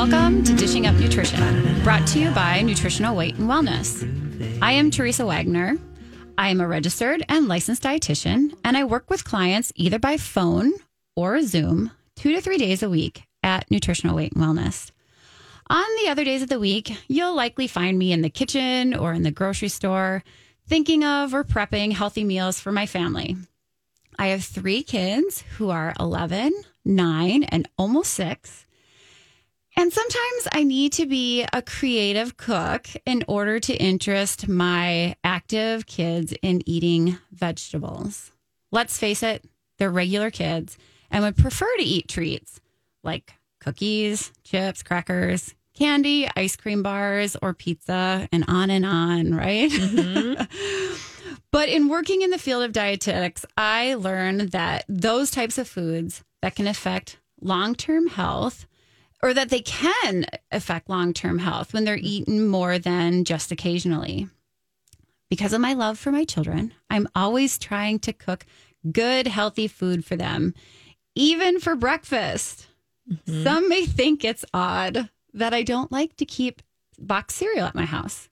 Welcome to Dishing Up Nutrition, brought to you by Nutritional Weight and Wellness. I am Teresa Wagner. I am a registered and licensed dietitian, and I work with clients either by phone or Zoom two to three days a week at Nutritional Weight and Wellness. On the other days of the week, you'll likely find me in the kitchen or in the grocery store thinking of or prepping healthy meals for my family. I have three kids who are 11, 9, and almost six. And sometimes I need to be a creative cook in order to interest my active kids in eating vegetables. Let's face it, they're regular kids and would prefer to eat treats like cookies, chips, crackers, candy, ice cream bars, or pizza, and on and on, right? Mm-hmm. but in working in the field of dietetics, I learned that those types of foods that can affect long term health or that they can affect long term health when they're eaten more than just occasionally. Because of my love for my children, I'm always trying to cook good, healthy food for them, even for breakfast. Some may think it's odd that I don't like to keep box cereal at my house.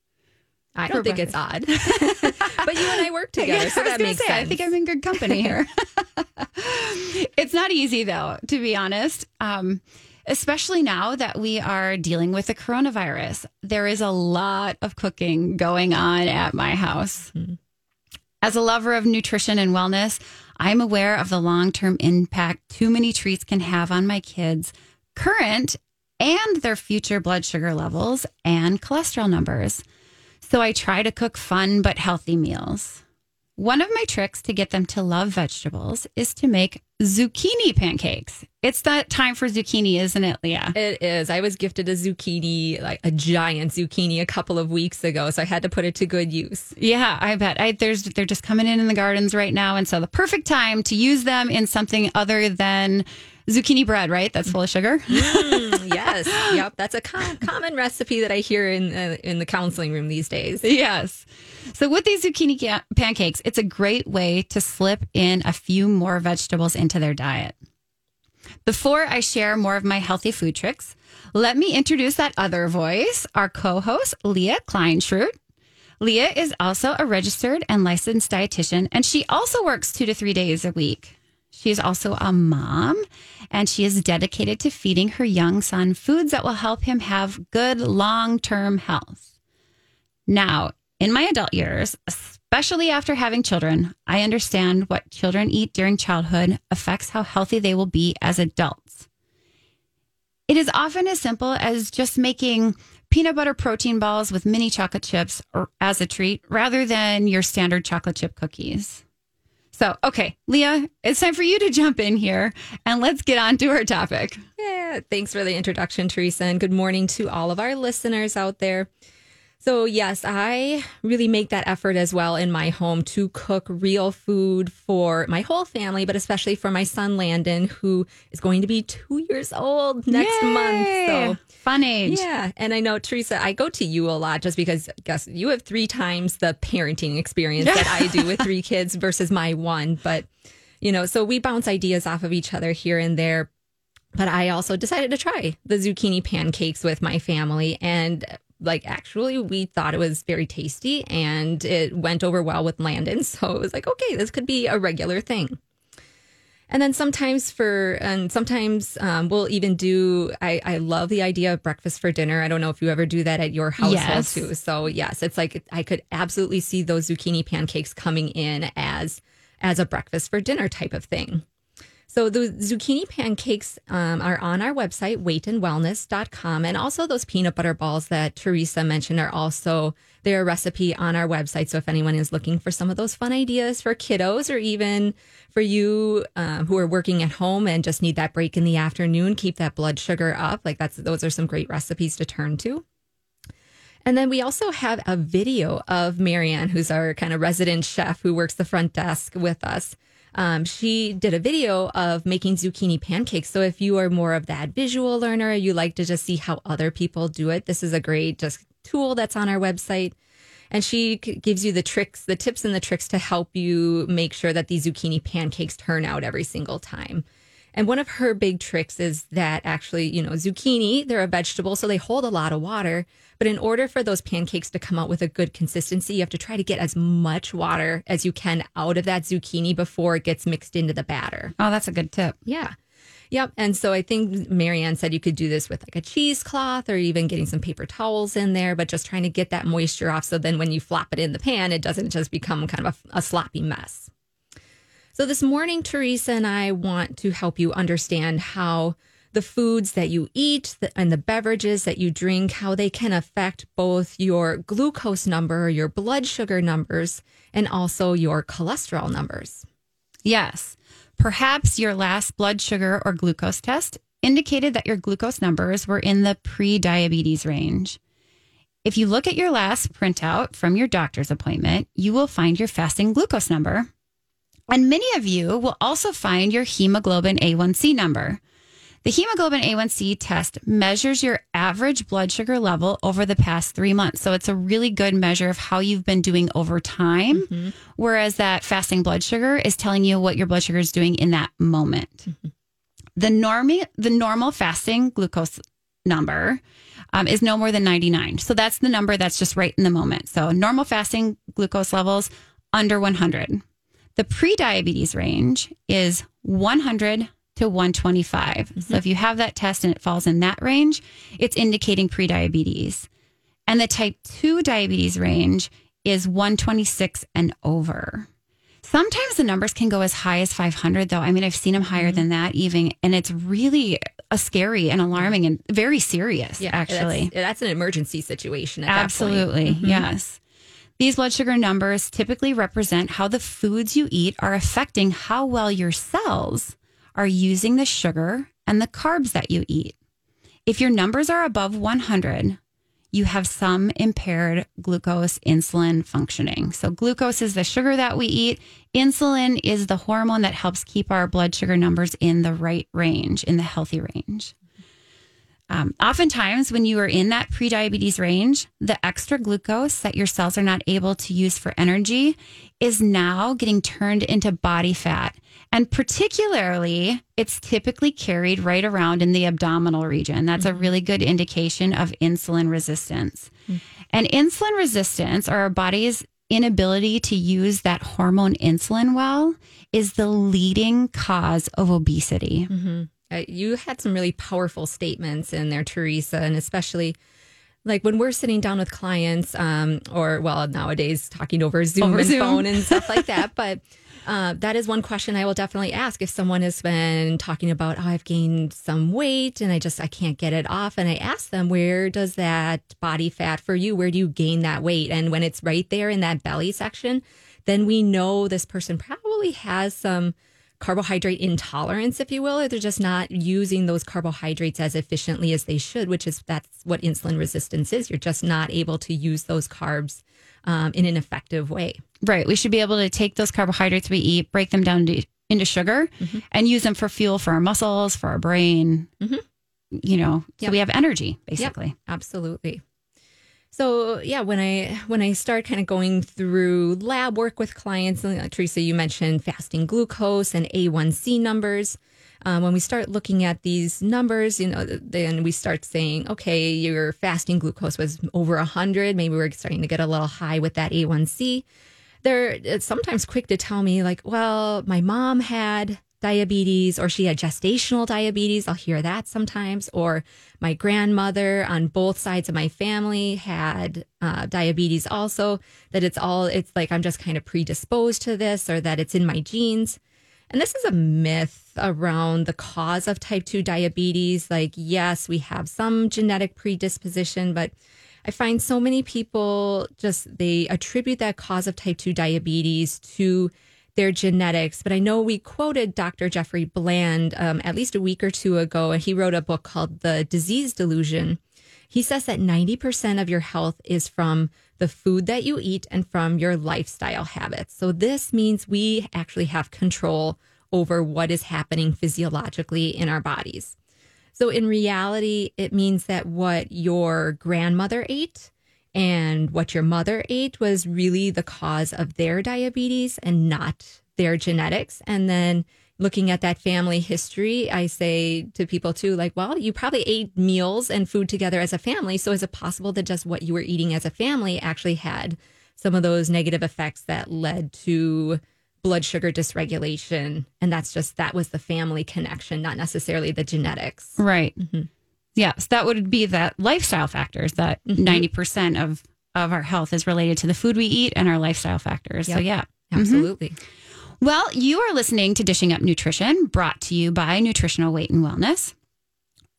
I don't think it's odd. but you and I work together, so I was that makes say, sense. I think I'm in good company here. it's not easy, though, to be honest. Um, especially now that we are dealing with the coronavirus, there is a lot of cooking going on at my house. Hmm. As a lover of nutrition and wellness, I'm aware of the long term impact too many treats can have on my kids' current and their future blood sugar levels and cholesterol numbers. So I try to cook fun but healthy meals. One of my tricks to get them to love vegetables is to make zucchini pancakes. It's that time for zucchini, isn't it, Leah? It is. I was gifted a zucchini, like a giant zucchini, a couple of weeks ago, so I had to put it to good use. Yeah, I bet. I, there's they're just coming in in the gardens right now, and so the perfect time to use them in something other than zucchini bread, right? That's full of sugar. Mm, yes, yep. That's a com- common recipe that I hear in uh, in the counseling room these days. Yes. So with these zucchini ca- pancakes, it's a great way to slip in a few more vegetables into their diet. Before I share more of my healthy food tricks, let me introduce that other voice, our co-host, Leah Kleinschrodt. Leah is also a registered and licensed dietitian, and she also works two to three days a week. She is also a mom, and she is dedicated to feeding her young son foods that will help him have good long-term health. Now, in my adult years, especially after having children, I understand what children eat during childhood affects how healthy they will be as adults. It is often as simple as just making peanut butter protein balls with mini chocolate chips or as a treat rather than your standard chocolate chip cookies. So, okay, Leah, it's time for you to jump in here and let's get on to our topic. Yeah, thanks for the introduction, Teresa, and good morning to all of our listeners out there. So, yes, I really make that effort as well in my home to cook real food for my whole family, but especially for my son, Landon, who is going to be two years old next month. So, fun age. yeah. And I know, Teresa, I go to you a lot just because I guess you have three times the parenting experience that I do with three kids versus my one. But, you know, so we bounce ideas off of each other here and there. But I also decided to try the zucchini pancakes with my family. And like, actually, we thought it was very tasty and it went over well with Landon. So it was like, okay, this could be a regular thing. And then sometimes for, and sometimes um, we'll even do, I, I love the idea of breakfast for dinner. I don't know if you ever do that at your household Yes. too. So yes, it's like I could absolutely see those zucchini pancakes coming in as, as a breakfast for dinner type of thing. So the zucchini pancakes um, are on our website, weightandwellness.com. And also those peanut butter balls that Teresa mentioned are also their recipe on our website. So if anyone is looking for some of those fun ideas for kiddos or even for you um, who are working at home and just need that break in the afternoon, keep that blood sugar up. Like that's, those are some great recipes to turn to. And then we also have a video of Marianne, who's our kind of resident chef who works the front desk with us. Um, she did a video of making zucchini pancakes. So if you are more of that visual learner, you like to just see how other people do it, this is a great just tool that's on our website. And she gives you the tricks, the tips and the tricks to help you make sure that these zucchini pancakes turn out every single time. And one of her big tricks is that actually, you know, zucchini, they're a vegetable, so they hold a lot of water. But in order for those pancakes to come out with a good consistency, you have to try to get as much water as you can out of that zucchini before it gets mixed into the batter. Oh, that's a good tip. Yeah. Yep. And so I think Marianne said you could do this with like a cheesecloth or even getting some paper towels in there, but just trying to get that moisture off. So then when you flop it in the pan, it doesn't just become kind of a, a sloppy mess. So this morning, Teresa and I want to help you understand how the foods that you eat and the beverages that you drink, how they can affect both your glucose number, your blood sugar numbers, and also your cholesterol numbers. Yes. Perhaps your last blood sugar or glucose test indicated that your glucose numbers were in the pre diabetes range. If you look at your last printout from your doctor's appointment, you will find your fasting glucose number and many of you will also find your hemoglobin A1C number. The hemoglobin A1C test measures your average blood sugar level over the past three months. So it's a really good measure of how you've been doing over time. Mm-hmm. Whereas that fasting blood sugar is telling you what your blood sugar is doing in that moment. Mm-hmm. The, normy, the normal fasting glucose number um, is no more than 99. So that's the number that's just right in the moment. So normal fasting glucose levels under 100. The pre-diabetes range is 100 to 125. Mm-hmm. So if you have that test and it falls in that range, it's indicating pre-diabetes. And the type 2 diabetes range is 126 and over. Sometimes the numbers can go as high as 500 though. I mean, I've seen them higher mm-hmm. than that even and it's really a scary and alarming and very serious yeah, actually. That's, that's an emergency situation Absolutely. Mm-hmm. Yes. These blood sugar numbers typically represent how the foods you eat are affecting how well your cells are using the sugar and the carbs that you eat. If your numbers are above 100, you have some impaired glucose insulin functioning. So, glucose is the sugar that we eat. Insulin is the hormone that helps keep our blood sugar numbers in the right range, in the healthy range. Um, oftentimes, when you are in that prediabetes range, the extra glucose that your cells are not able to use for energy is now getting turned into body fat. And particularly, it's typically carried right around in the abdominal region. That's a really good indication of insulin resistance. Mm-hmm. And insulin resistance, or our body's inability to use that hormone insulin well, is the leading cause of obesity. Mm-hmm. Uh, you had some really powerful statements in there, Teresa, and especially like when we're sitting down with clients, um, or well, nowadays talking over Zoom over and Zoom. phone and stuff like that. But uh, that is one question I will definitely ask if someone has been talking about, oh, I've gained some weight and I just I can't get it off, and I ask them, where does that body fat for you? Where do you gain that weight? And when it's right there in that belly section, then we know this person probably has some carbohydrate intolerance, if you will, or they're just not using those carbohydrates as efficiently as they should, which is that's what insulin resistance is. You're just not able to use those carbs um, in an effective way. Right. We should be able to take those carbohydrates we eat, break them down to, into sugar, mm-hmm. and use them for fuel for our muscles, for our brain. Mm-hmm. You know, so we have energy basically. Yep, absolutely. So yeah, when I when I start kind of going through lab work with clients, like Teresa, you mentioned fasting glucose and A1C numbers. Um, when we start looking at these numbers, you know, then we start saying, okay, your fasting glucose was over 100. Maybe we're starting to get a little high with that A1C. They're sometimes quick to tell me, like, well, my mom had diabetes or she had gestational diabetes. I'll hear that sometimes. Or my grandmother on both sides of my family had uh, diabetes also, that it's all, it's like I'm just kind of predisposed to this or that it's in my genes. And this is a myth around the cause of type 2 diabetes. Like, yes, we have some genetic predisposition, but I find so many people just they attribute that cause of type 2 diabetes to their genetics. But I know we quoted Dr. Jeffrey Bland um, at least a week or two ago, and he wrote a book called The Disease Delusion. He says that 90% of your health is from the food that you eat and from your lifestyle habits. So this means we actually have control over what is happening physiologically in our bodies. So in reality, it means that what your grandmother ate and what your mother ate was really the cause of their diabetes and not their genetics. And then looking at that family history, I say to people too, like, well, you probably ate meals and food together as a family. So is it possible that just what you were eating as a family actually had some of those negative effects that led to blood sugar dysregulation? And that's just, that was the family connection, not necessarily the genetics. Right. Mm-hmm. Yes, that would be that lifestyle factors that mm-hmm. 90% of of our health is related to the food we eat and our lifestyle factors. So yeah. Mm-hmm. Absolutely. Well, you are listening to Dishing Up Nutrition, brought to you by Nutritional Weight and Wellness.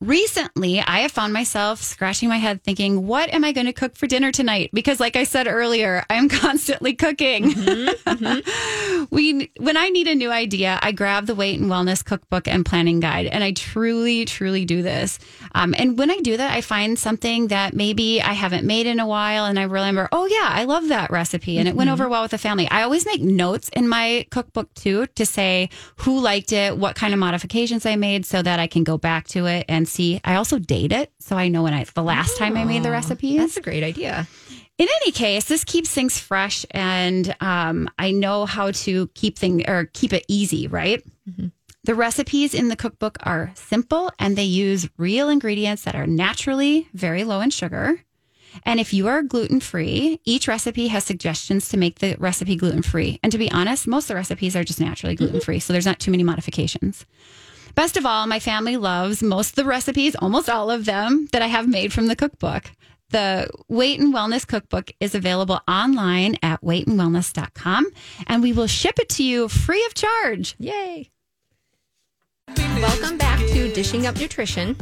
Recently, I have found myself scratching my head thinking, what am I going to cook for dinner tonight? Because, like I said earlier, I'm constantly cooking. Mm-hmm, mm-hmm. we, when I need a new idea, I grab the Weight and Wellness Cookbook and Planning Guide, and I truly, truly do this. Um, and when I do that, I find something that maybe I haven't made in a while, and I remember, oh yeah, I love that recipe, and it went over mm-hmm. well with the family. I always make notes in my cookbook too to say who liked it, what kind of modifications I made, so that I can go back to it and see. I also date it, so I know when I the last time I made the recipe. That's a great idea. In any case, this keeps things fresh, and um, I know how to keep thing or keep it easy, right? The recipes in the cookbook are simple and they use real ingredients that are naturally very low in sugar. And if you are gluten free, each recipe has suggestions to make the recipe gluten free. And to be honest, most of the recipes are just naturally gluten free. So there's not too many modifications. Best of all, my family loves most of the recipes, almost all of them that I have made from the cookbook. The Weight and Wellness Cookbook is available online at weightandwellness.com and we will ship it to you free of charge. Yay. Welcome back to Dishing Up Nutrition.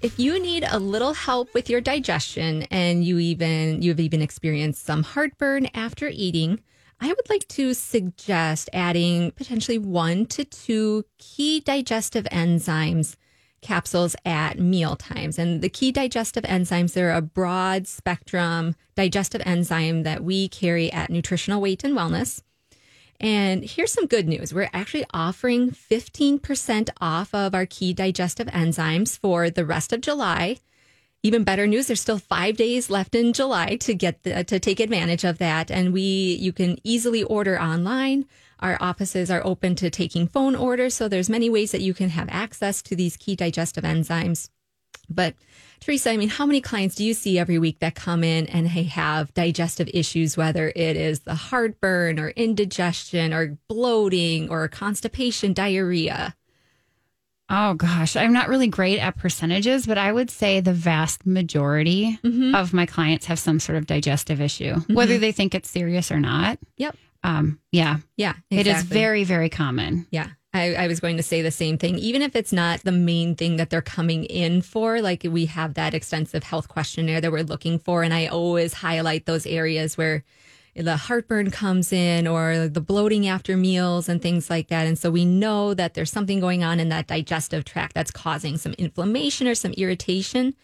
If you need a little help with your digestion and you even you've even experienced some heartburn after eating, I would like to suggest adding potentially 1 to 2 key digestive enzymes capsules at meal times. And the key digestive enzymes, they're a broad spectrum digestive enzyme that we carry at Nutritional Weight and Wellness. And here's some good news. We're actually offering 15% off of our key digestive enzymes for the rest of July. Even better news, there's still five days left in July to get the, to take advantage of that. And we, you can easily order online. Our offices are open to taking phone orders. So there's many ways that you can have access to these key digestive enzymes. But Teresa, I mean, how many clients do you see every week that come in and they have digestive issues, whether it is the heartburn or indigestion or bloating or constipation, diarrhea? Oh gosh, I'm not really great at percentages, but I would say the vast majority of my clients have some sort of digestive issue, whether they think it's serious or not. Yep. Um, yeah, Yeah. it is very, very common. Yeah. I, I was going to say the same thing. Even if it's not the main thing that they're coming in for, like we have that extensive health questionnaire that we're looking for. And I always highlight those areas where the heartburn comes in or the bloating after meals and things like that. And so we know that there's something going on in that digestive tract that's causing some inflammation or some irritation.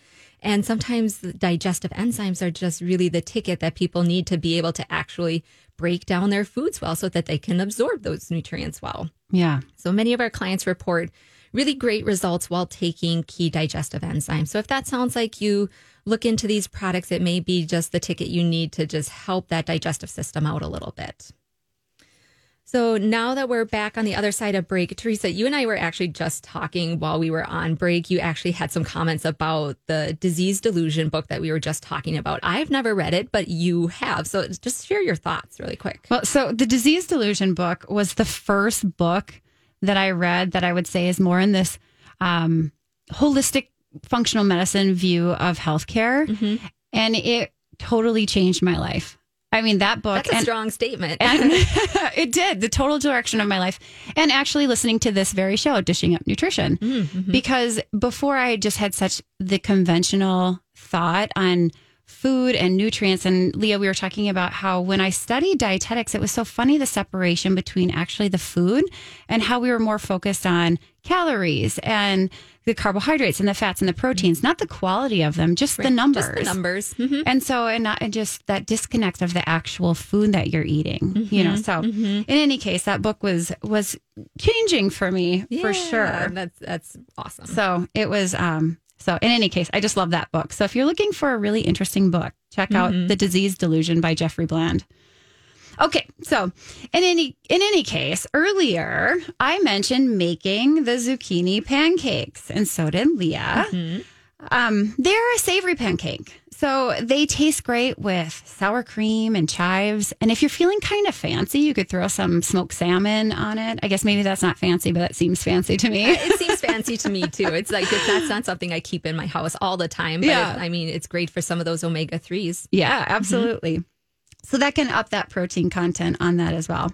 And sometimes the digestive enzymes are just really the ticket that people need to be able to actually break down their foods well so that they can absorb those nutrients well. Yeah. So many of our clients report really great results while taking key digestive enzymes. So if that sounds like you look into these products, it may be just the ticket you need to just help that digestive system out a little bit. So now that we're back on the other side of break, Teresa, you and I were actually just talking while we were on break. You actually had some comments about the disease delusion book that we were just talking about. I've never read it, but you have. So just share your thoughts really quick. Well, so the disease delusion book was the first book that I read that I would say is more in this um, holistic functional medicine view of healthcare. And it totally changed my life. I mean, that book. That's a and- strong statement. and it did the total direction of my life and actually listening to this very show dishing up nutrition because before i just had such the conventional thought on food and nutrients and leah we were talking about how when i studied dietetics it was so funny the separation between actually the food and how we were more focused on calories and the carbohydrates and the fats and the proteins not the quality of them just the numbers Just the numbers. Mhm. and so, and, not, and just that disconnect of the actual food that you're eating, you know. So, in any case, that book was was changing for me for sure. That's that's awesome. So it was. um So in any case, I just love that book. So if you're looking for a really interesting book, check out The Disease Delusion by Jeffrey Bland. Okay, so in any in any case, earlier I mentioned making the zucchini pancakes, and so did Leah. Um, they're a savory pancake. So they taste great with sour cream and chives. And if you're feeling kind of fancy, you could throw some smoked salmon on it. I guess maybe that's not fancy, but that seems fancy to me. it seems fancy to me too. It's like it's, that's not something I keep in my house all the time. But Yeah. it- I mean, it's great for some of those omega threes. Yeah, absolutely. Mm-hmm. So that can up that protein content on that as well.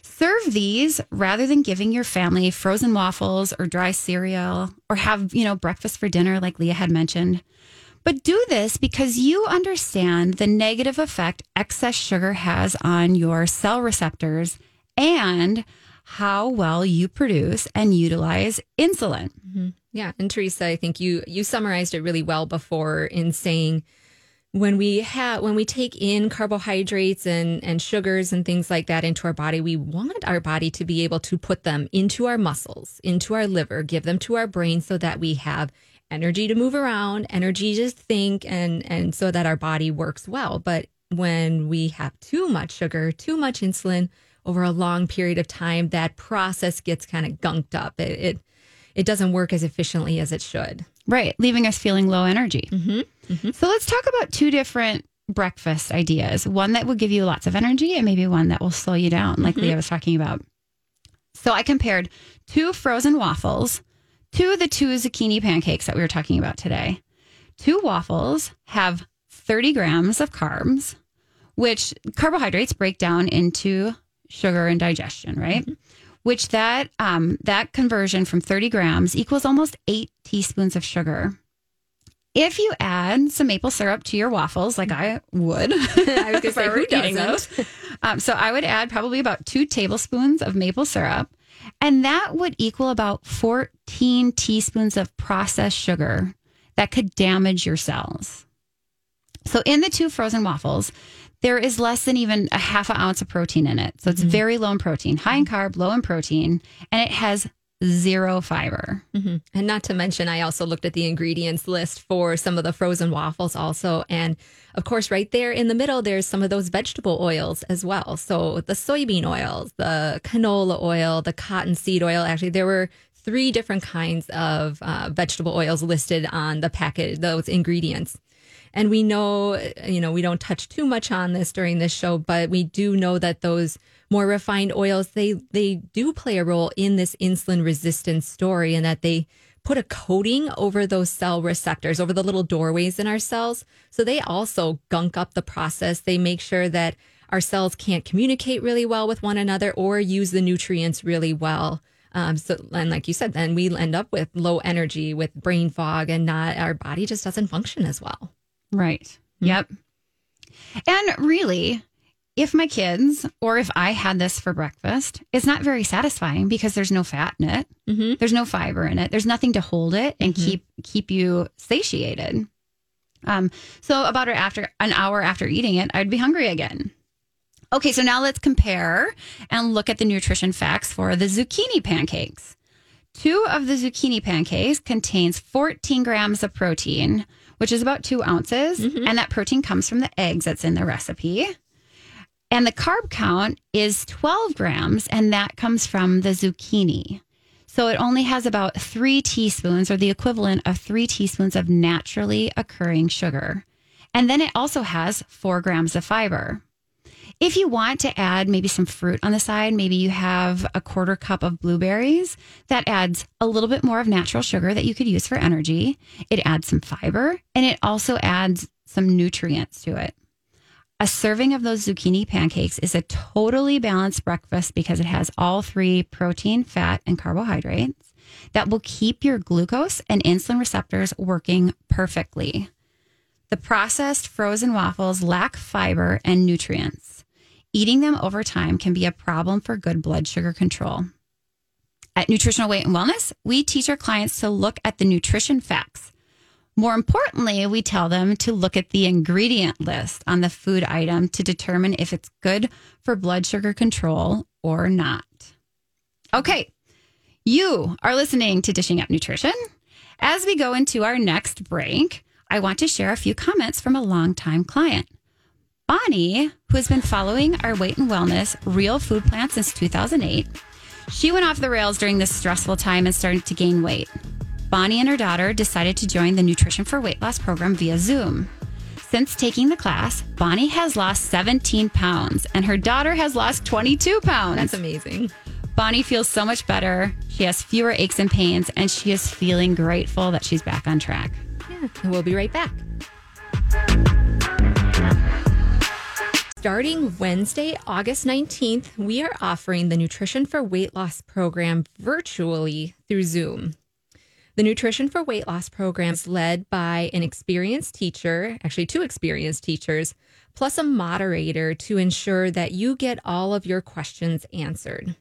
Serve these rather than giving your family frozen waffles or dry cereal or have, you know, breakfast for dinner like Leah had mentioned. But do this because you understand the negative effect excess sugar has on your cell receptors and how well you produce and utilize insulin. Mm-hmm. Yeah, and Teresa, I think you you summarized it really well before in saying when we have when we take in carbohydrates and and sugars and things like that into our body, we want our body to be able to put them into our muscles, into our liver, give them to our brain so that we have energy to move around, energy to think and and so that our body works well. But when we have too much sugar, too much insulin over a long period of time, that process gets kind of gunked up. It, it it doesn't work as efficiently as it should. Right, leaving us feeling low energy. Mm-hmm, mm-hmm. So let's talk about two different breakfast ideas one that will give you lots of energy, and maybe one that will slow you down, like Leah mm-hmm. was talking about. So I compared two frozen waffles to the two zucchini pancakes that we were talking about today. Two waffles have 30 grams of carbs, which carbohydrates break down into sugar and digestion, right? Which that um, that conversion from 30 grams equals almost eight teaspoons of sugar. If you add some maple syrup to your waffles, like I would, I was going to say, who doesn't? those. Um, so I would add probably about two tablespoons of maple syrup, and that would equal about 14 teaspoons of processed sugar that could damage your cells. So in the two frozen waffles, there is less than even a half an ounce of protein in it. So it's mm-hmm. very low in protein, high in carb, low in protein, and it has zero fiber. Mm-hmm. And not to mention, I also looked at the ingredients list for some of the frozen waffles, also. And of course, right there in the middle, there's some of those vegetable oils as well. So the soybean oils, the canola oil, the cottonseed oil. Actually, there were three different kinds of uh, vegetable oils listed on the packet, those ingredients. And we know, you know, we don't touch too much on this during this show, but we do know that those more refined oils, they they do play a role in this insulin resistance story and that they put a coating over those cell receptors, over the little doorways in our cells. So they also gunk up the process. They make sure that our cells can't communicate really well with one another or use the nutrients really well. Um, so, and like you said, then we end up with low energy, with brain fog, and not our body just doesn't function as well. Right. Yep. And really, if my kids or if I had this for breakfast, it's not very satisfying because there's no fat in it. Mhm. There's no fiber in it. There's nothing to hold it and keep keep you satiated. Um, so about after an hour after eating it, I'd be hungry again. Okay, so now let's compare and look at the nutrition facts for the zucchini pancakes. Two of the zucchini pancakes contains 14 grams of protein, which is about two ounces, mm-hmm. and that protein comes from the eggs that's in the recipe. And the carb count is 12 grams, and that comes from the zucchini. So it only has about three teaspoons, or the equivalent of three teaspoons of naturally occurring sugar. And then it also has four grams of fiber. If you want to add maybe some fruit on the side, maybe you have a quarter cup of blueberries, that adds a little bit more of natural sugar that you could use for energy. It adds some fiber and it also adds some nutrients to it. A serving of those zucchini pancakes is a totally balanced breakfast because it has all three protein, fat, and carbohydrates that will keep your glucose and insulin receptors working perfectly. The processed frozen waffles lack fiber and nutrients. Eating them over time can be a problem for good blood sugar control. At Nutritional Weight and Wellness, we teach our clients to look at the nutrition facts. More importantly, we tell them to look at the ingredient list on the food item to determine if it's good for blood sugar control or not. Okay, you are listening to Dishing Up Nutrition. As we go into our next break, I want to share a few comments from a longtime client. Bonnie, who has been following our weight and wellness real food plan since 2008, she went off the rails during this stressful time and started to gain weight. Bonnie and her daughter decided to join the Nutrition for Weight Loss program via Zoom. Since taking the class, Bonnie has lost 17 pounds and her daughter has lost 22 pounds. That's amazing. Bonnie feels so much better. She has fewer aches and pains, and she is feeling grateful that she's back on track. Yeah, we'll be right back. Starting Wednesday, August 19th, we are offering the Nutrition for Weight Loss program virtually through Zoom. The Nutrition for Weight Loss program is led by an experienced teacher, actually, two experienced teachers, plus a moderator to ensure that you get all of your questions answered.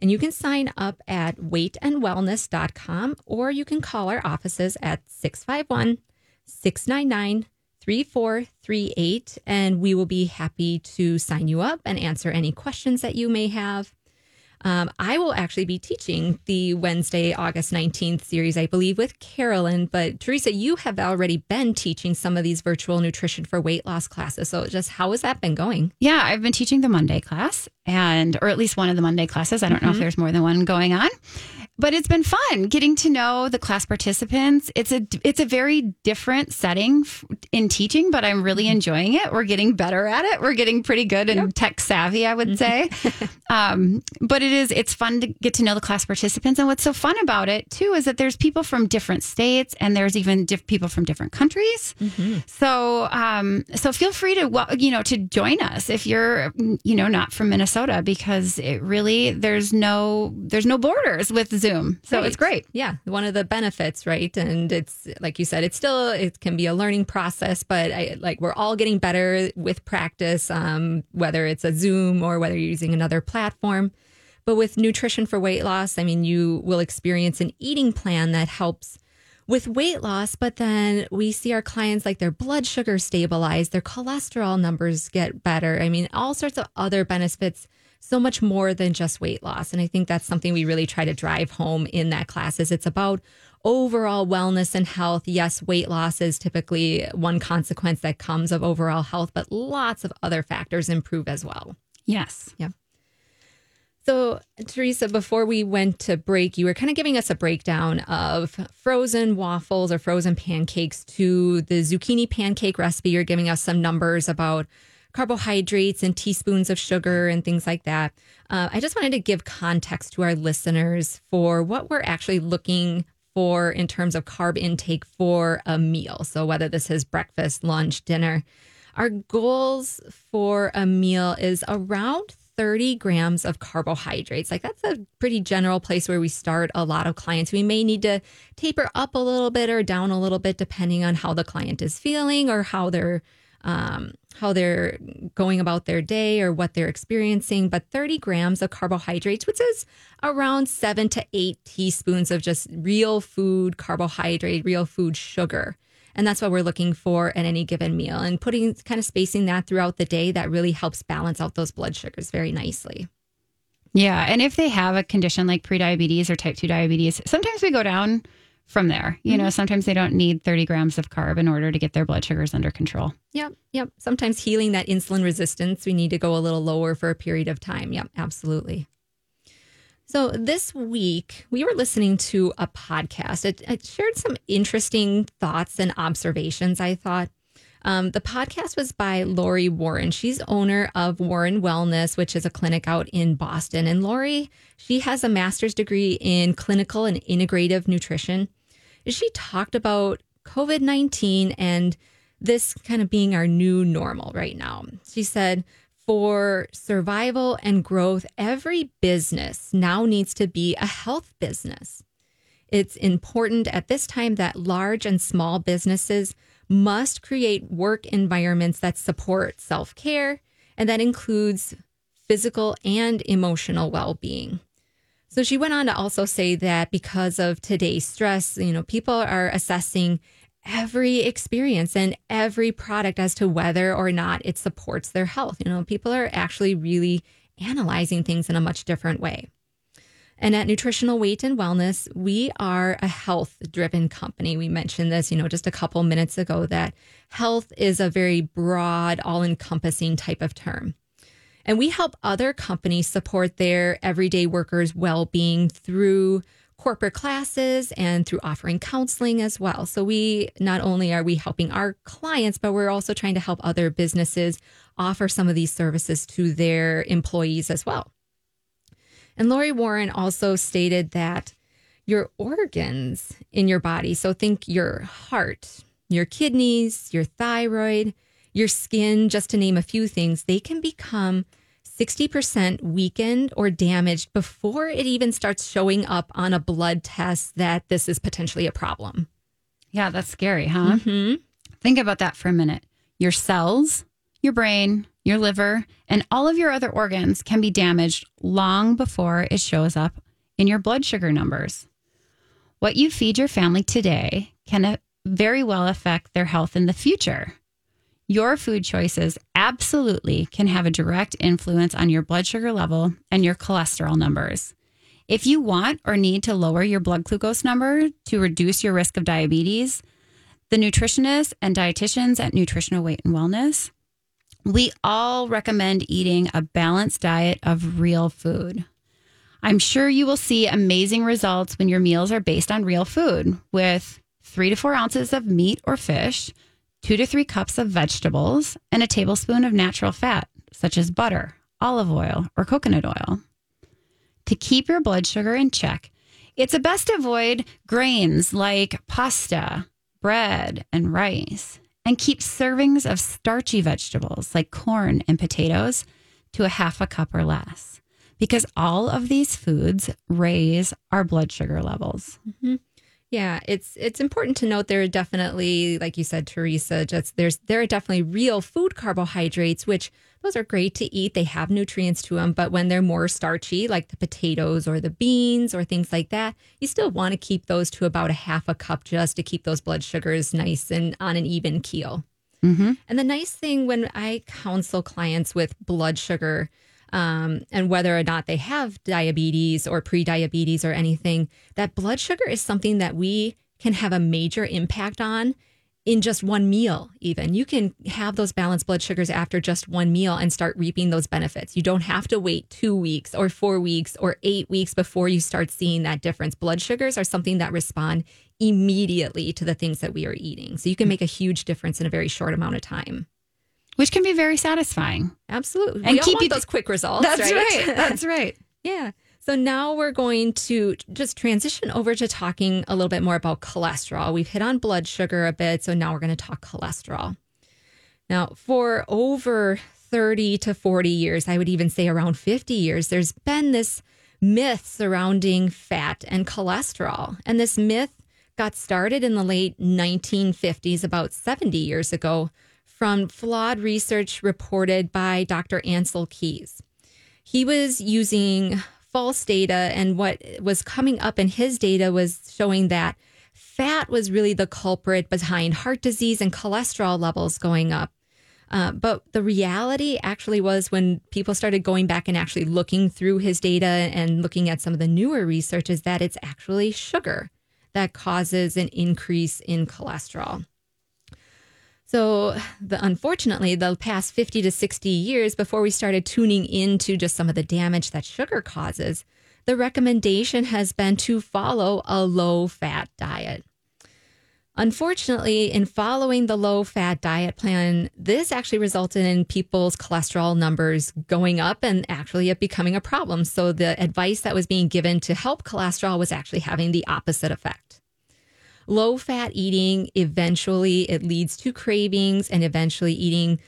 And you can sign up at weightandwellness.com or you can call our offices at 651 699 3438 and we will be happy to sign you up and answer any questions that you may have. Um, I will actually be teaching the Wednesday, August 19th series, I believe, with Carolyn. But Teresa, you have already been teaching some of these virtual nutrition for weight loss classes. So, just how has that been going? Yeah, I've been teaching the Monday class, and or at least one of the Monday classes. I don't mm-hmm. know if mm-hmm. there's more than one going on but it's been fun getting to know the class participants. It's a it's a very different setting in teaching, but I'm really mm-hmm. enjoying it. We're getting better at it. We're getting pretty good and yep. tech savvy, I would mm-hmm. say. um, but it is it's fun to get to know the class participants, and what's so fun about it too is that there's people from different states, and there's even diff- people from different countries. Mm-hmm. So um, so feel free to well, you know to join us if you're you know not from Minnesota because it really there's no there's no borders with Zoom. So right. it's great. Yeah. One of the benefits, right? And it's like you said, it's still, it can be a learning process, but I like we're all getting better with practice, um, whether it's a Zoom or whether you're using another platform. But with nutrition for weight loss, I mean, you will experience an eating plan that helps with weight loss, but then we see our clients like their blood sugar stabilize, their cholesterol numbers get better. I mean, all sorts of other benefits so much more than just weight loss. And I think that's something we really try to drive home in that class is it's about overall wellness and health. Yes, weight loss is typically one consequence that comes of overall health, but lots of other factors improve as well. Yes. Yeah. So, Teresa, before we went to break, you were kind of giving us a breakdown of frozen waffles or frozen pancakes to the zucchini pancake recipe. You're giving us some numbers about carbohydrates and teaspoons of sugar and things like that. Uh, I just wanted to give context to our listeners for what we're actually looking for in terms of carb intake for a meal. So, whether this is breakfast, lunch, dinner, our goals for a meal is around 30 grams of carbohydrates. Like that's a pretty general place where we start a lot of clients. We may need to taper up a little bit or down a little bit depending on how the client is feeling or how they're um, how they're going about their day or what they're experiencing, but 30 grams of carbohydrates, which is around seven to eight teaspoons of just real food carbohydrate, real food sugar. And that's what we're looking for at any given meal. And putting kind of spacing that throughout the day, that really helps balance out those blood sugars very nicely. Yeah. And if they have a condition like prediabetes or type 2 diabetes, sometimes we go down from there. You mm-hmm. know, sometimes they don't need 30 grams of carb in order to get their blood sugars under control. Yep. Yep. Sometimes healing that insulin resistance, we need to go a little lower for a period of time. Yep. Absolutely. So this week, we were listening to a podcast. It, it shared some interesting thoughts and observations, I thought. Um, the podcast was by Lori Warren. She's owner of Warren Wellness, which is a clinic out in Boston. And Lori, she has a master's degree in clinical and integrative nutrition. She talked about COVID 19 and this kind of being our new normal right now. She said, for survival and growth, every business now needs to be a health business. It's important at this time that large and small businesses must create work environments that support self care, and that includes physical and emotional well being. So she went on to also say that because of today's stress, you know, people are assessing every experience and every product as to whether or not it supports their health. You know, people are actually really analyzing things in a much different way. And at Nutritional Weight and Wellness, we are a health driven company. We mentioned this, you know, just a couple minutes ago that health is a very broad, all encompassing type of term. And we help other companies support their everyday workers' well being through corporate classes and through offering counseling as well. So we not only are we helping our clients, but we're also trying to help other businesses offer some of these services to their employees as well. And Lori Warren also stated that your organs in your body, so think your heart, your kidneys, your thyroid, your skin, just to name a few things, they can become 60% weakened or damaged before it even starts showing up on a blood test that this is potentially a problem. Yeah, that's scary, huh? Mm-hmm. Think about that for a minute. Your cells, your brain, your liver, and all of your other organs can be damaged long before it shows up in your blood sugar numbers. What you feed your family today can uh, very well affect their health in the future. Your food choices absolutely can have a direct influence on your blood sugar level and your cholesterol numbers. If you want or need to lower your blood glucose number to reduce your risk of diabetes, the nutritionists and dietitians at Nutritional Weight and Wellness, we all recommend eating a balanced diet of real food. I'm sure you will see amazing results when your meals are based on real food with three to four ounces of meat or fish, two to three cups of vegetables, and a tablespoon of natural fat, such as butter, olive oil, or coconut oil. To keep your blood sugar in check, it's best to avoid grains like pasta, bread, and rice, and keep servings of starchy vegetables like corn and potatoes to a half a cup or less, because all of these foods raise our blood sugar levels. Mm-hmm. Yeah, it's it's important to note there are definitely, like you said, Teresa, just there's there are definitely real food carbohydrates, which those are great to eat. They have nutrients to them, but when they're more starchy, like the potatoes or the beans or things like that, you still want to keep those to about a half a cup just to keep those blood sugars nice and on an even keel. Mm-hmm. And the nice thing when I counsel clients with blood sugar um, and whether or not they have diabetes or pre-diabetes or anything, that blood sugar is something that we can have a major impact on in just one meal even. You can have those balanced blood sugars after just one meal and start reaping those benefits. You don't have to wait two weeks or four weeks or eight weeks before you start seeing that difference. Blood sugars are something that respond immediately to the things that we are eating. So you can make a huge difference in a very short amount of time which can be very satisfying. Absolutely. And we keep you- those quick results. That's right. That's right. yeah. So now we're going to just transition over to talking a little bit more about cholesterol. We've hit on blood sugar a bit, so now we're going to talk cholesterol. Now, for over 30 to 40 years, I would even say around 50 years, there's been this myth surrounding fat and cholesterol. And this myth got started in the late 1950s, about 70 years ago, from flawed research reported by Dr. Ansel Keys. He was using false data, and what was coming up in his data was showing that fat was really the culprit behind heart disease and cholesterol levels going up. Uh, but the reality actually was when people started going back and actually looking through his data and looking at some of the newer research, is that it's actually sugar that causes an increase in cholesterol. So, the, unfortunately, the past 50 to 60 years before we started tuning into just some of the damage that sugar causes, the recommendation has been to follow a low fat diet. Unfortunately, in following the low fat diet plan, this actually resulted in people's cholesterol numbers going up and actually it becoming a problem. So, the advice that was being given to help cholesterol was actually having the opposite effect. Low fat eating eventually it leads to cravings and eventually eating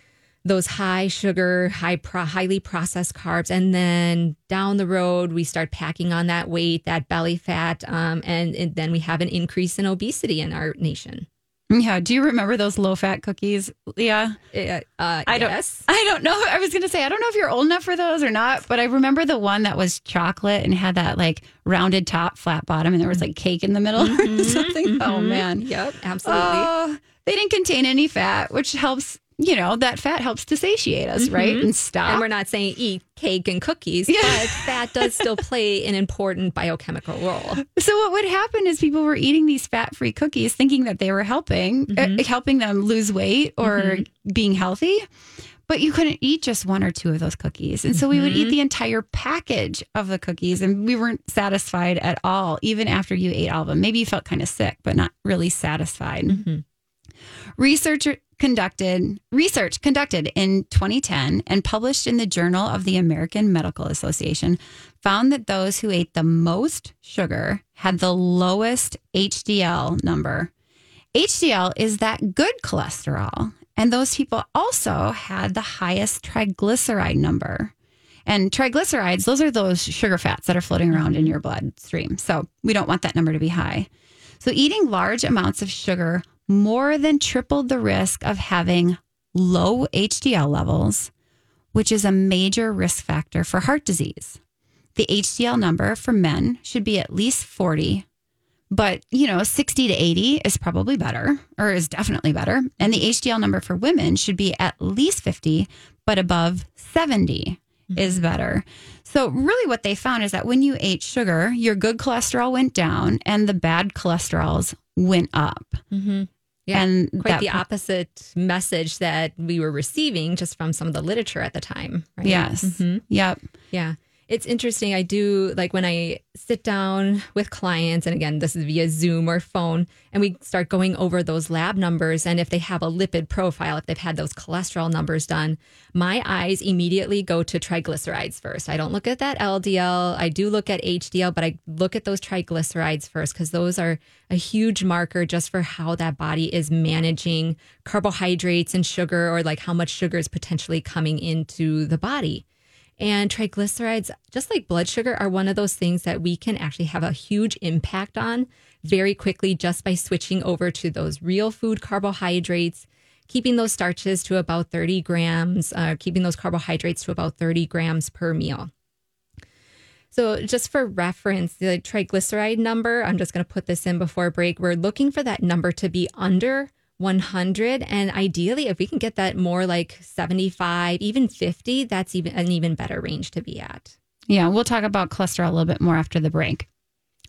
those high sugar, high pro- highly processed carbs, and then down the road we start packing on that weight, that belly fat, um, and, and then we have an increase in obesity in our nation. Yeah. Do you remember those low fat cookies, Leah? Uh, uh, I don't. yes. I don't know. I was going to say I don't know if you're old enough for those or not, but I remember the one that was chocolate and had that like rounded top, flat bottom, and there was like cake in the middle or something. Oh man. Yep, absolutely. Oh, they didn't contain any fat, which helps. You know that fat helps to satiate us, right? Mm-hmm. And stop. and we're not saying eat cake and cookies, but fat does still play an important biochemical role. So what would happen is people were eating these fat-free cookies, thinking that they were helping, uh, mm-hmm. helping them lose weight or mm-hmm. being healthy. But you couldn't eat just one or two of those cookies, and so we would eat the entire package of the cookies, and we weren't satisfied at all, even after you ate all of them. Maybe you felt kind of sick, but not really satisfied. Researcher conducted research conducted in 2010 and published in the Journal of the American Medical Association found that those who ate the most sugar had the lowest HDL number. HDL is that good cholesterol, and those people also had the highest triglyceride number. And triglycerides, those are those sugar fats that are floating around in your bloodstream. So we don't want that number to be high. So eating large amounts of sugar more than tripled the risk of having low HDL levels, which is a major risk factor for heart disease. The HDL number for men should be at least 40, but you know, 60 to 80 is probably better or is definitely better. And the HDL number for women should be at least 50, but above 70 mm-hmm. is better. So, really, what they found is that when you ate sugar, your good cholesterol went down and the bad cholesterols went up. Mm-hmm. Yeah, And quite the opposite message that we were receiving just from some of the literature at the time. Right? Yes. Mm-hmm. Yep. Yeah. It's interesting. I do like when I sit down with clients, and again, this is via Zoom or phone, and we start going over those lab numbers. And if they have a lipid profile, if they've had those cholesterol numbers done, my eyes immediately go to triglycerides first. I don't look at that LDL. I do look at HDL, but I look at those triglycerides first because those are a huge marker just for how that body is managing carbohydrates and sugar, or like how much sugar is potentially coming into the body. And triglycerides, just like blood sugar, are one of those things that we can actually have a huge impact on very quickly just by switching over to those real food carbohydrates, keeping those starches to about 30 grams, uh, keeping those carbohydrates to about 30 grams per meal. So, just for reference, the triglyceride number, I'm just going to put this in before break. We're looking for that number to be under 100. And ideally, if we can get that more like 75, even 50, that's even an even better range to be at. Yeah, we'll talk about cholesterol a little bit more after the break.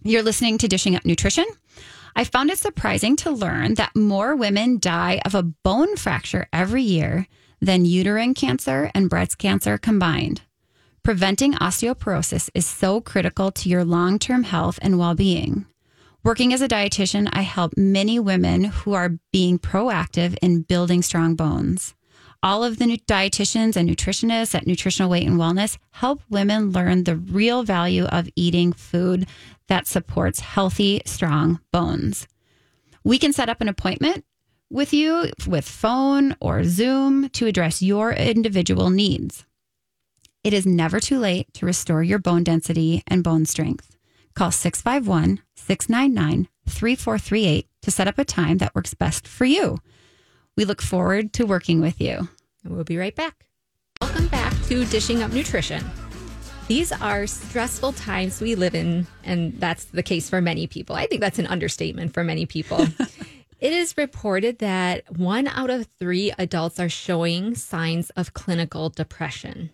You're listening to Dishing Up Nutrition. I found it surprising to learn that more women die of a bone fracture every year than uterine cancer and breast cancer combined. Preventing osteoporosis is so critical to your long term health and well being. Working as a dietitian, I help many women who are being proactive in building strong bones. All of the dietitians and nutritionists at Nutritional Weight and Wellness help women learn the real value of eating food that supports healthy, strong bones. We can set up an appointment with you with phone or Zoom to address your individual needs. It is never too late to restore your bone density and bone strength. Call 651 699 3438 to set up a time that works best for you. We look forward to working with you. And we'll be right back. Welcome back to Dishing Up Nutrition. These are stressful times we live in, and that's the case for many people. I think that's an understatement for many people. it is reported that one out of three adults are showing signs of clinical depression.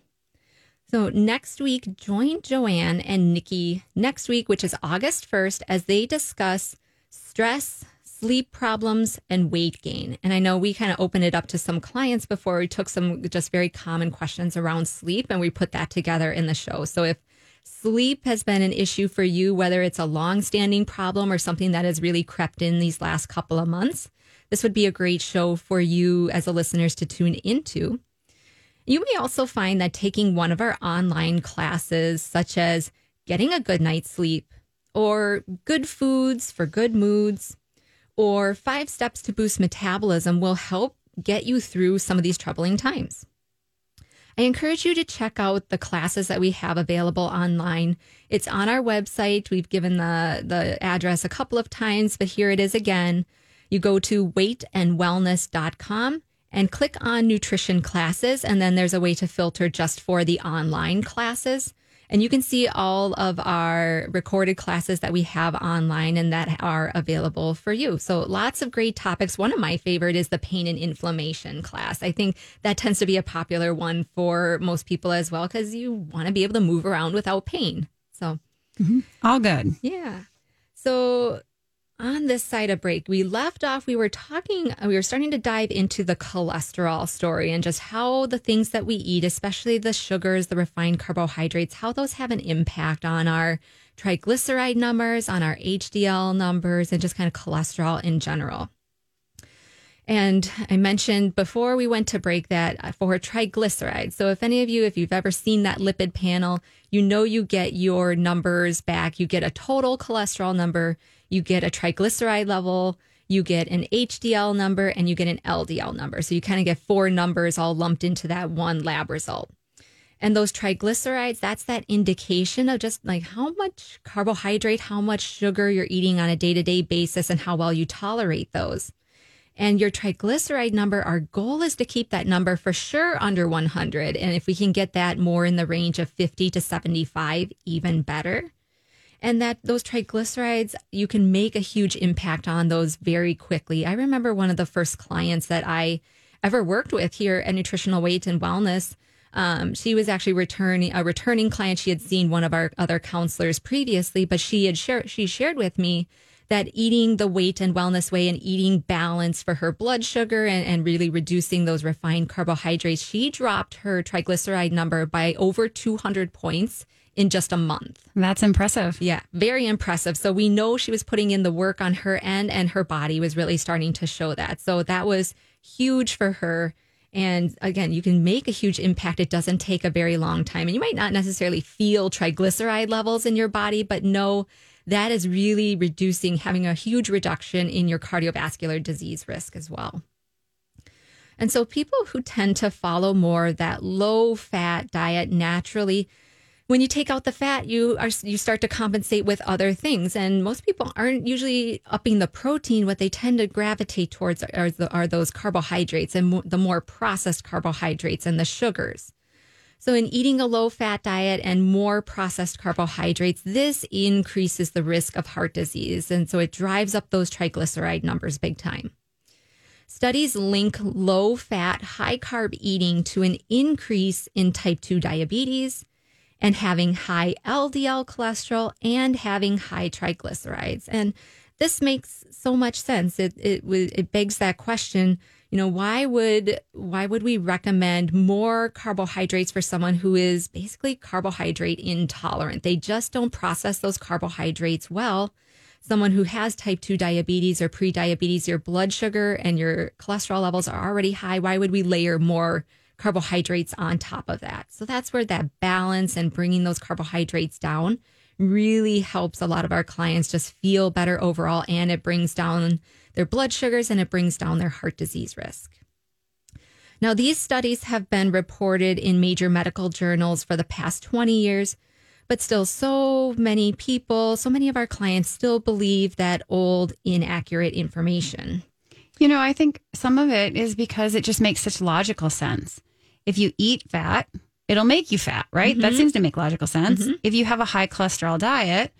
So next week, join JoAnn and Nikki next week, which is August 1st, as they discuss stress, sleep problems, and weight gain. And I know we kind of opened it up to some clients before. We took some just very common questions around sleep and we put that together in the show. So if sleep has been an issue for you, whether it's a long-standing problem or something that has really crept in these last couple of months, this would be a great show for you as a listeners to tune into. You may also find that taking one of our online classes, such as getting a good night's sleep or good foods for good moods, or five steps to boost metabolism will help get you through some of these troubling times. I encourage you to check out the classes that we have available online. It's on our website. We've given the, the address a couple of times, but here it is again. You go to weightandwellness.com and click on nutrition classes, and then there's a way to filter just for the online classes. And you can see all of our recorded classes that we have online and that are available for you. So lots of great topics. One of my favorite is the pain and inflammation class. I think that tends to be a popular one for most people as well because you want to be able to move around without pain. So mm-hmm. All good. yeah. So on this side of break, we left off, we were talking, uh, we were starting to dive into the cholesterol story and just how the things that we eat, especially the sugars, the refined carbohydrates, how those have an impact on our triglyceride numbers, on our HDL numbers, and just kind of cholesterol in general. And I mentioned before we went to break that uh, for triglycerides. So if any of you, if you've ever seen that lipid panel, you know you get your numbers back. You get a total cholesterol number, you get a triglyceride level, you get an HDL number, and you get an LDL number. So you kind of get four numbers all lumped into that one lab result. And those triglycerides, that's that indication of just like how much carbohydrate, how much sugar you're eating on a day to day basis, and how well you tolerate those. And your triglyceride number, our goal is to keep that number for sure under 100. And if we can get that more in the range of 50 to 75, even better. And that those triglycerides, you can make a huge impact on those very quickly. I remember one of the first clients that I ever worked with here at Nutritional Weight and Wellness. Um, she was actually returning a returning client. She had seen one of our other counselors previously, but she had shared she shared with me that eating the weight and wellness way and eating balance for her blood sugar and, and really reducing those refined carbohydrates, she dropped her triglyceride number by over 200 points in just a month. That's impressive. Yeah, very impressive. So we know she was putting in the work on her end and her body was really starting to show that. So that was huge for her. And again, you can make a huge impact. It doesn't take a very long time. And you might not necessarily feel triglyceride levels in your body, but know that is really reducing, having a huge reduction in your cardiovascular disease risk as well. And so people who tend to follow more that low fat diet naturally when you take out the fat, you are you start to compensate with other things, and most people aren't usually upping the protein. What they tend to gravitate towards are, the, are those carbohydrates and mo- the more processed carbohydrates and the sugars. So, in eating a low fat diet and more processed carbohydrates, this increases the risk of heart disease, and so it drives up those triglyceride numbers big time. Studies link low fat, high carb eating to an increase in type 2 diabetes and having high LDL cholesterol and having high triglycerides. And this makes so much sense. It, it, it begs that question, you know, why would, why would we recommend more carbohydrates for someone who is basically carbohydrate intolerant? They just don't process those carbohydrates well. Someone who has type 2 diabetes or pre-diabetes, your blood sugar and your cholesterol levels are already high. Why would we layer more carbohydrates on top of that. So that's where that balance and bringing those carbohydrates down really helps a lot of our clients just feel better overall. And it brings down their blood sugars and it brings down their heart disease risk. Now, these studies have been reported in major medical journals for the past 20 years, but still, so many people, so many of our clients still believe that old, inaccurate information. You know, I think some of it is because it just makes such logical sense. If you eat fat, it'll make you fat, right? That mm-hmm. seems to make logical sense. Mm-hmm. If you have a high cholesterol diet,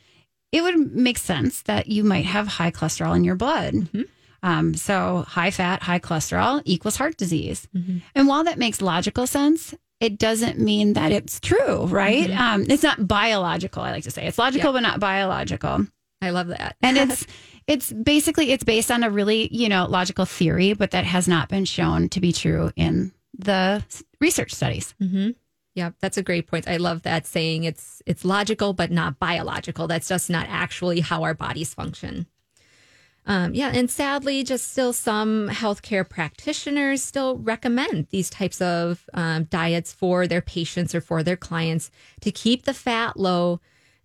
it would make sense that you might have high cholesterol in your blood. Mm-hmm. Um, so high fat, high cholesterol equals heart disease. And while that makes logical sense, it doesn't mean that it's true, right? Um, it's not biological. I like to say it's logical, but not biological I love that. and it's it's basically it's based on a really you know logical theory but that has not been shown to be true in the research studies Yeah, that's a great point. I love that saying it's it's logical but not biological. That's just not actually how our bodies function. Um, yeah, and sadly, just still some healthcare practitioners still recommend these types of um, diets for their patients or for their clients to keep the fat low,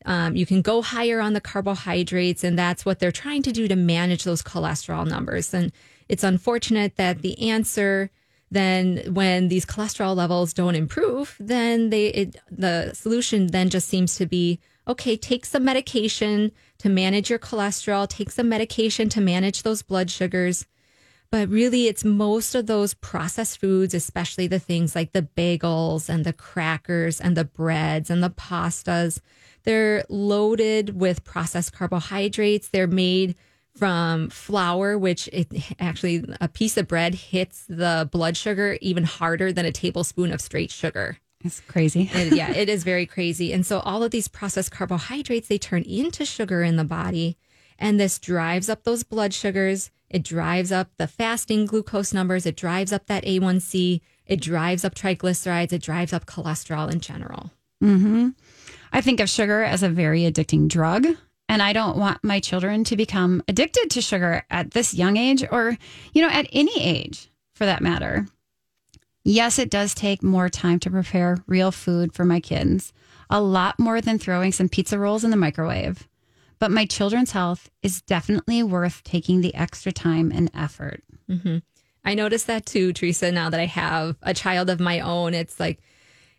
Um, you can go higher on the carbohydrates, and that's what they're trying to do to manage those cholesterol numbers. And it's unfortunate that the answer then when these cholesterol levels don't improve, then they it, the solution then just seems to be okay, take some medication to manage your cholesterol, take some medication to manage those blood sugars. But really, it's most of those processed foods, especially the things like the bagels and the crackers and the breads and the pastas. They're loaded with processed carbohydrates. They're made from flour, which it actually a piece of bread hits the blood sugar even harder than a tablespoon of straight sugar. It's crazy. yeah, it is very crazy. And so all of these processed carbohydrates they turn into sugar in the body, and this drives up those blood sugars. It drives up the fasting glucose numbers. It drives up that A1C. It drives up triglycerides. It drives up cholesterol in general. Mm-hmm. I think of sugar as a very addicting drug. And I don't want my children to become addicted to sugar at this young age or, you know, at any age for that matter. Yes, it does take more time to prepare real food for my kids, a lot more than throwing some pizza rolls in the microwave. But my children's health is definitely worth taking the extra time and effort. Mm-hmm. I noticed that too, Teresa, now that I have a child of my own. It's like,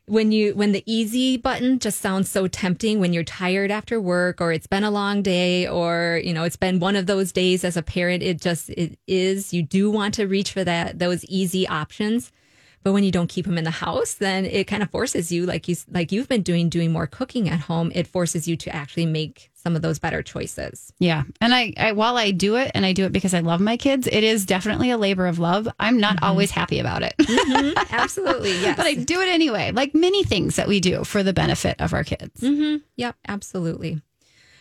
when you when the easy button just sounds so tempting when you're tired after work or it's been a long day or you know it's been one of those days as a parent it just it is. You do want to reach for that those easy options but when you don't keep them in the house, then it kind of forces you, like you like you've been doing, doing more cooking at home. It forces you to actually make some of those better choices. Yeah, and I, I while I do it, and I do it because I love my kids, it is definitely a labor of love. I'm not mm-hmm. always happy about it. Mm-hmm. Absolutely, yes, but I do it anyway. Like many things that we do for the benefit of our kids. Mm-hmm. Yep, absolutely.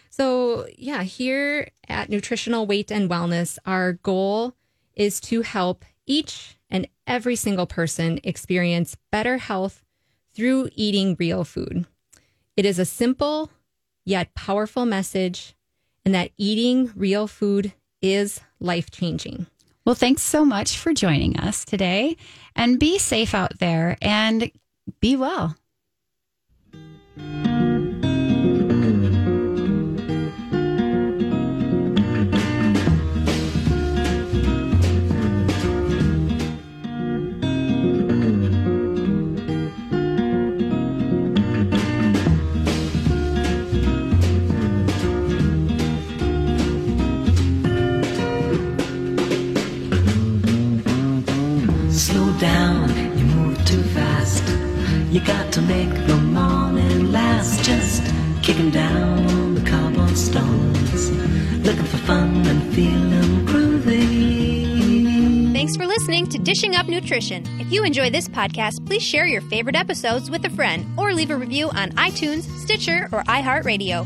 So, yeah, here at Nutritional Weight and Wellness, our goal is to help each and every single person experience better health through eating real food. It is a simple yet powerful message, and that eating real food is life changing. Well, thanks so much for joining us today, and be safe out there and be well. You got to make the morning last, just kicking down the cobblestones, looking for fun and feeling groovy. Thanks for listening to Dishing Up Nutrition. If you enjoy this podcast, please share your favorite episodes with a friend or leave a review on iTunes, Stitcher, or iHeartRadio.